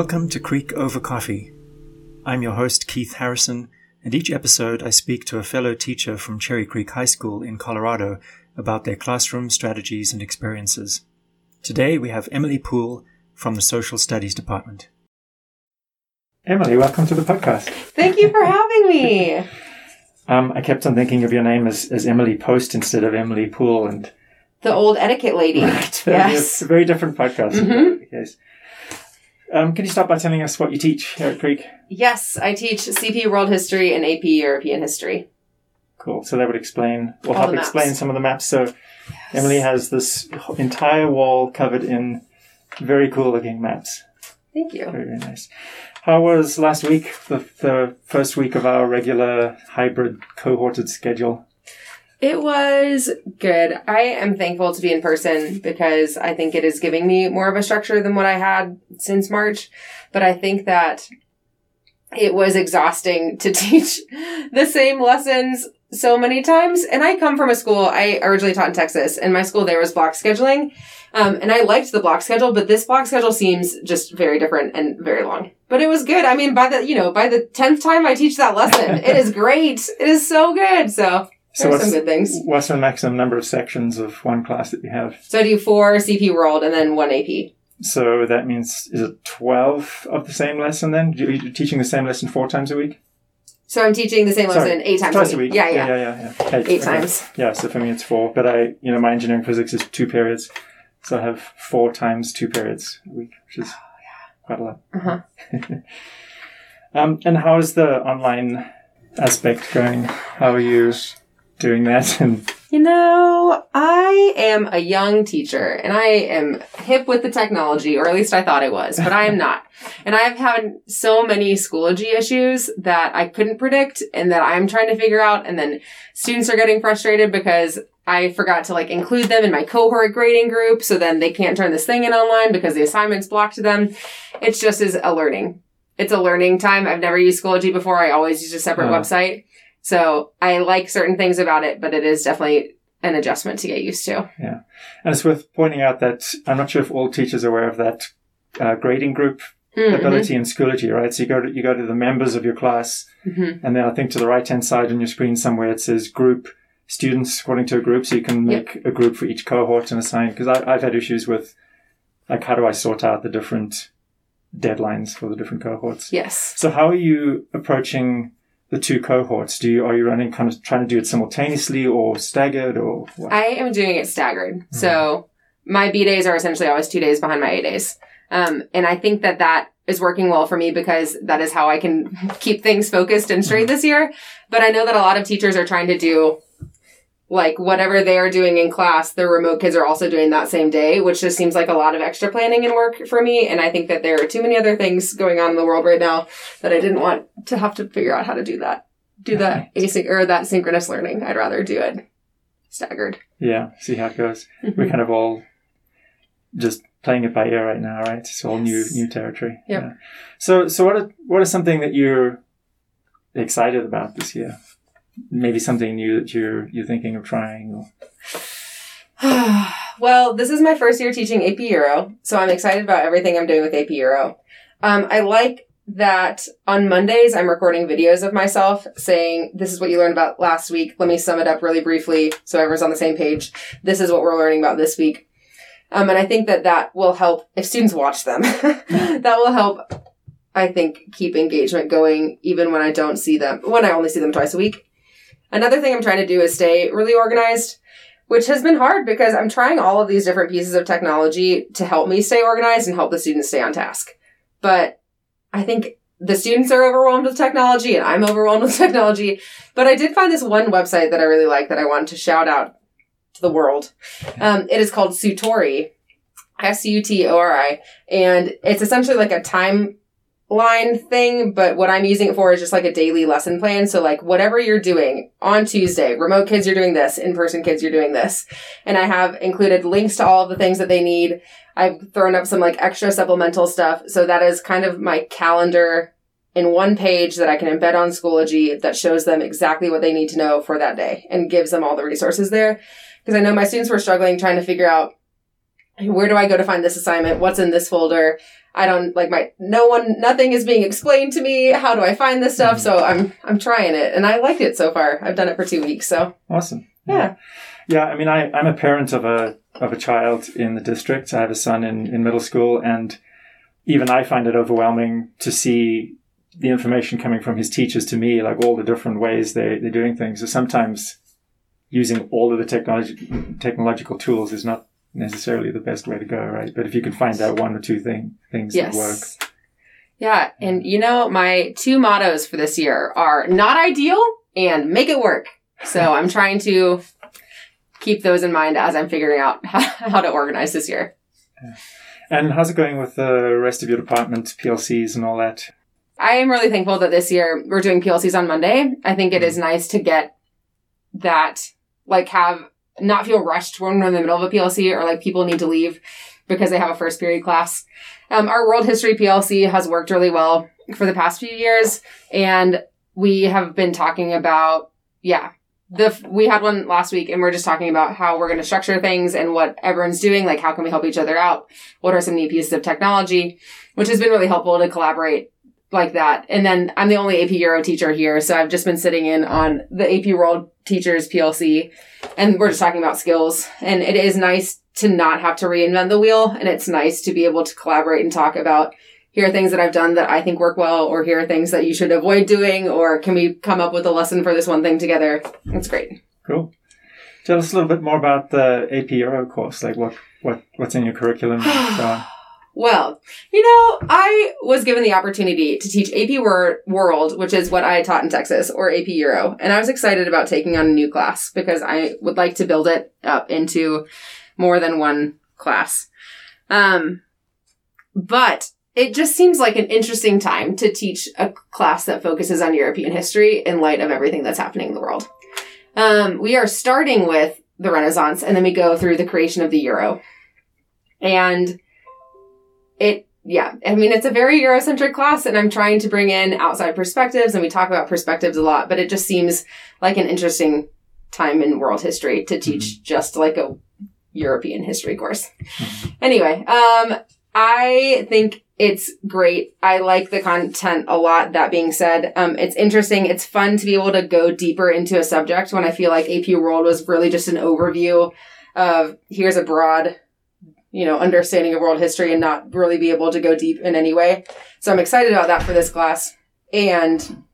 Welcome to Creek Over Coffee. I'm your host, Keith Harrison, and each episode I speak to a fellow teacher from Cherry Creek High School in Colorado about their classroom strategies and experiences. Today we have Emily Poole from the Social Studies Department. Emily, welcome to the podcast. Thank you for having me. um, I kept on thinking of your name as, as Emily Post instead of Emily Poole, and the old etiquette lady. Right. Yes. it's a very different podcast. Mm-hmm. Yes. Um, can you start by telling us what you teach here at Creek? Yes, I teach CP World History and AP European History. Cool. So that would explain, will help explain some of the maps. So yes. Emily has this entire wall covered in very cool looking maps. Thank you. Very, very nice. How was last week, the, the first week of our regular hybrid cohorted schedule? It was good. I am thankful to be in person because I think it is giving me more of a structure than what I had since March. But I think that it was exhausting to teach the same lessons so many times. And I come from a school, I originally taught in Texas, and my school there was block scheduling. Um, and I liked the block schedule, but this block schedule seems just very different and very long. But it was good. I mean, by the, you know, by the 10th time I teach that lesson, it is great. It is so good. So so There's some good things. What's the maximum number of sections of one class that you have? So I do four CP World and then one AP. So that means is it twelve of the same lesson then? You're teaching the same lesson four times a week? So I'm teaching the same Sorry, lesson eight times twice a week. Yeah, yeah, yeah, yeah. yeah. Eight, eight okay. times. Yeah, so for me it's four. But I, you know, my engineering physics is two periods, so I have four times two periods a week, which is oh, yeah. quite a lot. Uh-huh. um, and how is the online aspect going? How are you? Doing that and you know i am a young teacher and i am hip with the technology or at least i thought i was but i am not and i've had so many schoology issues that i couldn't predict and that i'm trying to figure out and then students are getting frustrated because I forgot to like include them in my cohort grading group so then they can't turn this thing in online because the assignment's blocked to them. It's just as a learning. It's a learning time. I've never used Schoology before. I always use a separate website. So I like certain things about it, but it is definitely an adjustment to get used to. Yeah. And it's worth pointing out that I'm not sure if all teachers are aware of that uh, grading group mm-hmm. ability in Schoology, right? So you go to, you go to the members of your class, mm-hmm. and then I think to the right hand side on your screen somewhere it says group students according to a group, so you can make yep. a group for each cohort and assign. Because I've had issues with like how do I sort out the different deadlines for the different cohorts? Yes. So how are you approaching the two cohorts? Do you are you running kind of trying to do it simultaneously or staggered or? What? I am doing it staggered. Mm-hmm. So my B days are essentially always two days behind my A days, um, and I think that that is working well for me because that is how I can keep things focused and straight mm-hmm. this year. But I know that a lot of teachers are trying to do like whatever they are doing in class, the remote kids are also doing that same day, which just seems like a lot of extra planning and work for me. And I think that there are too many other things going on in the world right now that I didn't want to have to figure out how to do that. Do the async or that synchronous learning. I'd rather do it staggered. Yeah, see how it goes. Mm-hmm. We're kind of all just playing it by ear right now, right? It's all yes. new new territory. Yep. Yeah. So so what are, what is something that you're excited about this year? Maybe something new that you're you're thinking of trying? well, this is my first year teaching AP Euro, so I'm excited about everything I'm doing with AP Euro. Um, I like that on Mondays I'm recording videos of myself saying, this is what you learned about last week. Let me sum it up really briefly so everyone's on the same page. This is what we're learning about this week. Um, and I think that that will help if students watch them. that will help, I think, keep engagement going even when I don't see them, when I only see them twice a week. Another thing I'm trying to do is stay really organized, which has been hard because I'm trying all of these different pieces of technology to help me stay organized and help the students stay on task. But I think the students are overwhelmed with technology and I'm overwhelmed with technology. But I did find this one website that I really like that I wanted to shout out to the world. Um, it is called Sutori, S U T O R I, and it's essentially like a time line thing, but what I'm using it for is just like a daily lesson plan. So like whatever you're doing on Tuesday, remote kids, you're doing this, in-person kids, you're doing this. And I have included links to all of the things that they need. I've thrown up some like extra supplemental stuff. So that is kind of my calendar in one page that I can embed on Schoology that shows them exactly what they need to know for that day and gives them all the resources there. Because I know my students were struggling trying to figure out where do I go to find this assignment? What's in this folder? I don't like my no one nothing is being explained to me. How do I find this stuff? Mm-hmm. So I'm I'm trying it and I liked it so far. I've done it for two weeks. So Awesome. yeah. Yeah, I mean, I, I'm a parent of a of a child in the district. I have a son in, in middle school, and even I find it overwhelming to see the information coming from his teachers to me, like all the different ways they, they're doing things. So sometimes using all of the technology, technological tools is not necessarily the best way to go, right? But if you can find out one or two thing, things Yes. that work. Yeah, and you know, my two mottos for this year are not ideal and make it work. So I'm trying to keep those in mind as I'm figuring out how, how to organize this year. And how's it going with the rest of your department, PLCs and all that? I am really thankful that this year we're doing PLCs on Monday. I think it mm-hmm. is nice to get that, like, have not feel rushed when we're in the middle of a PLC or like people need to leave because they have a first period class. Um, our world history PLC has worked really well for the past few years, and we have been talking about, yeah, the we had one last week, and we're just talking about how we're going to structure things and what everyone's doing, like how can we help each other out, what are some neat pieces of technology, which has been really helpful to collaborate like that. And then I'm the only AP Euro teacher here, so I've just been sitting in on the AP World Teachers PLC, and we're just talking about skills. And it is nice to not have to reinvent the wheel, and it's nice to be able to collaborate and talk about here are things that I've done that I think work well, or here are things that you should avoid doing, or can we come up with a lesson for this one thing together? It's great. Cool. Tell us a little bit more about the AP Euro course. Like what, what, what's in your curriculum uh, on. Well, you know, I was given the opportunity to teach AP Wor- World, which is what I taught in Texas, or AP Euro, and I was excited about taking on a new class because I would like to build it up into more than one class. Um, but it just seems like an interesting time to teach a class that focuses on European history in light of everything that's happening in the world. Um, we are starting with the Renaissance, and then we go through the creation of the euro. And it yeah i mean it's a very eurocentric class and i'm trying to bring in outside perspectives and we talk about perspectives a lot but it just seems like an interesting time in world history to teach just like a european history course. Anyway um i think it's great. I like the content a lot. That being said um it's interesting. It's fun to be able to go deeper into a subject when i feel like ap world was really just an overview of here's a broad you know, understanding of world history and not really be able to go deep in any way. So I'm excited about that for this class. And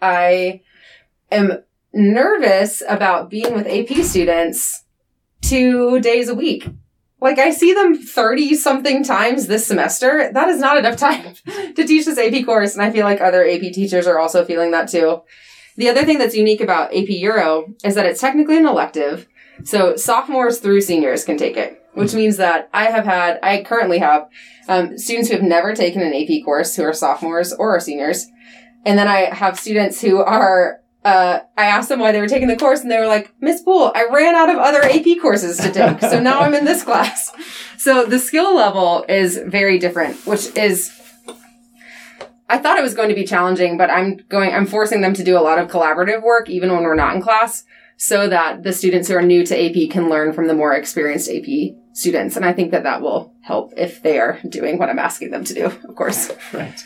I am nervous about being with AP students two days a week. Like I see them 30 something times this semester. That is not enough time to teach this AP course. And I feel like other AP teachers are also feeling that too. The other thing that's unique about AP Euro is that it's technically an elective. So sophomores through seniors can take it, which means that I have had, I currently have um, students who have never taken an AP course who are sophomores or are seniors. And then I have students who are, uh, I asked them why they were taking the course and they were like, Miss Poole, I ran out of other AP courses to take. So now I'm in this class. So the skill level is very different, which is I thought it was going to be challenging, but I'm going, I'm forcing them to do a lot of collaborative work, even when we're not in class, so that the students who are new to AP can learn from the more experienced AP students. And I think that that will help if they are doing what I'm asking them to do, of course. Right.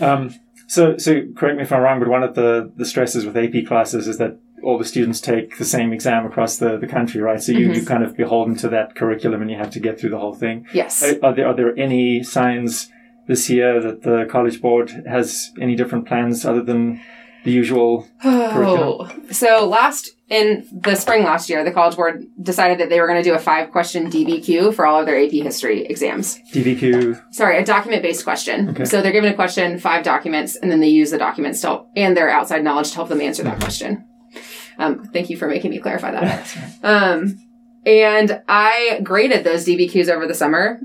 Um, so, so correct me if I'm wrong, but one of the, the stresses with AP classes is that all the students take the same exam across the, the country, right? So you, Mhm. you kind of beholden to that curriculum and you have to get through the whole thing. Yes. Are, are there are there any signs this year that the college board has any different plans other than the usual? Oh, so last in the spring last year, the College Board decided that they were going to do a five question DBQ for all of their AP history exams. DBQ? Sorry, a document based question. Okay. So they're given a question, five documents, and then they use the documents to help, and their outside knowledge to help them answer that question. Um, thank you for making me clarify that. Um, and I graded those DBQs over the summer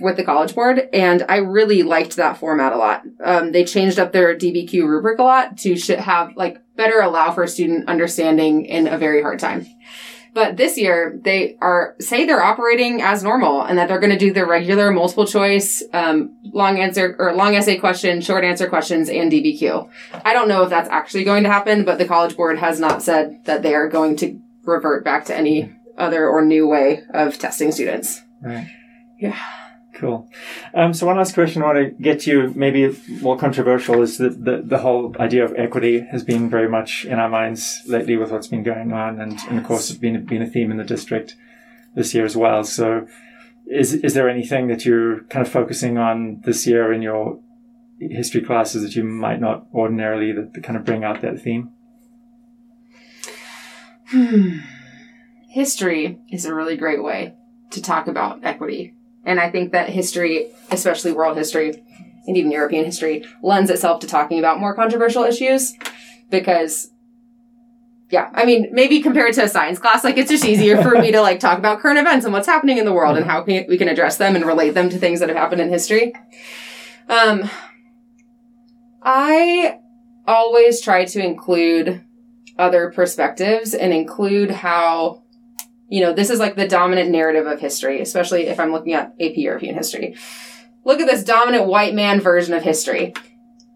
with the College Board, and I really liked that format a lot. Um, they changed up their DBQ rubric a lot to have like better allow for student understanding in a very hard time. But this year, they are say they're operating as normal, and that they're going to do their regular multiple choice, um, long answer or long essay question, short answer questions, and DBQ. I don't know if that's actually going to happen, but the College Board has not said that they are going to revert back to any other or new way of testing students. Right. Yeah. Cool. Um, so one last question I want to get you, maybe more controversial, is that the, the whole idea of equity has been very much in our minds lately with what's been going on, and, and of course it's been been a theme in the district this year as well. So, is is there anything that you're kind of focusing on this year in your history classes that you might not ordinarily that, that kind of bring out that theme? History is a really great way to talk about equity and I think that history, especially world history and even European history, lends itself to talking about more controversial issues because yeah, I mean, maybe compared to a science class, like it's just easier for me to like talk about current events and what's happening in the world and how we can address them and relate them to things that have happened in history. Um, I always try to include other perspectives and include how you know, this is like the dominant narrative of history, especially if I'm looking at AP European history. Look at this dominant white man version of history.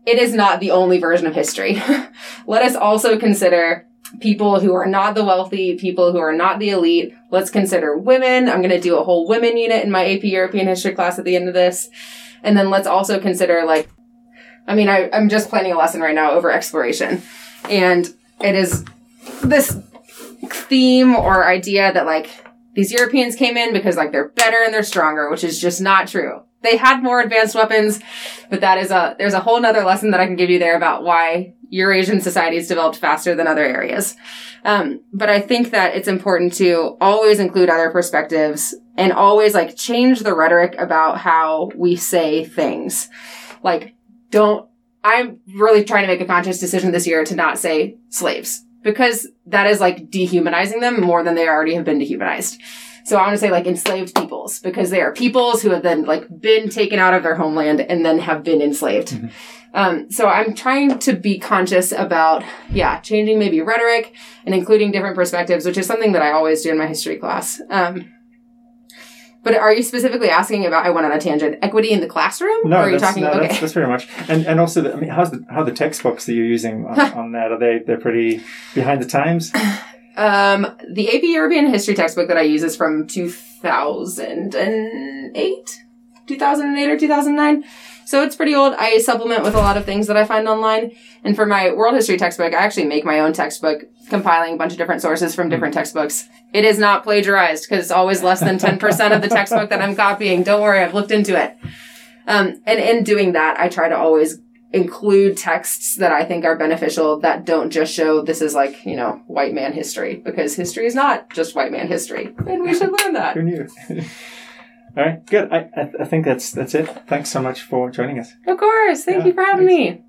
It is not the only version of history. Let us also consider people who are not the wealthy, people who are not the elite. Let's consider women. I'm going to do a whole women unit in my AP European history class at the end of this. And then let's also consider like, I mean, I, I'm just planning a lesson right now over exploration. And it is this theme or idea that like these Europeans came in because like they're better and they're stronger, which is just not true. They had more advanced weapons, but that is a, there's a whole nother lesson that I can give you there about why Eurasian societies developed faster than other areas. Um, but I think that it's important to always include other perspectives and always like change the rhetoric about how we say things. Like, don't, I'm really trying to make a conscious decision this year to not say slaves because that is like dehumanizing them more than they already have been dehumanized. So I want to say like enslaved peoples because they are peoples who have then like been taken out of their homeland and then have been enslaved. Mm-hmm. Um, so I'm trying to be conscious about, yeah, changing maybe rhetoric and including different perspectives, which is something that I always do in my history class. Um, but are you specifically asking about? I went on a tangent. Equity in the classroom? No, or are you talking? No, okay. that's, that's very much. And and also, the, I mean, how's the how the textbooks that you're using on, on that? Are they they're pretty behind the times? Um, the AP European History textbook that I use is from 2008, 2008 or 2009. So it's pretty old. I supplement with a lot of things that I find online. And for my world history textbook, I actually make my own textbook, compiling a bunch of different sources from different textbooks. It is not plagiarized because it's always less than 10% of the textbook that I'm copying. Don't worry, I've looked into it. Um, and in doing that, I try to always include texts that I think are beneficial that don't just show this is like, you know, white man history because history is not just white man history. And we should learn that. Who knew? All right, good. I, I, I think that's that's it. Thanks so much for joining us. Of course. Thank yeah, you for having thanks. me.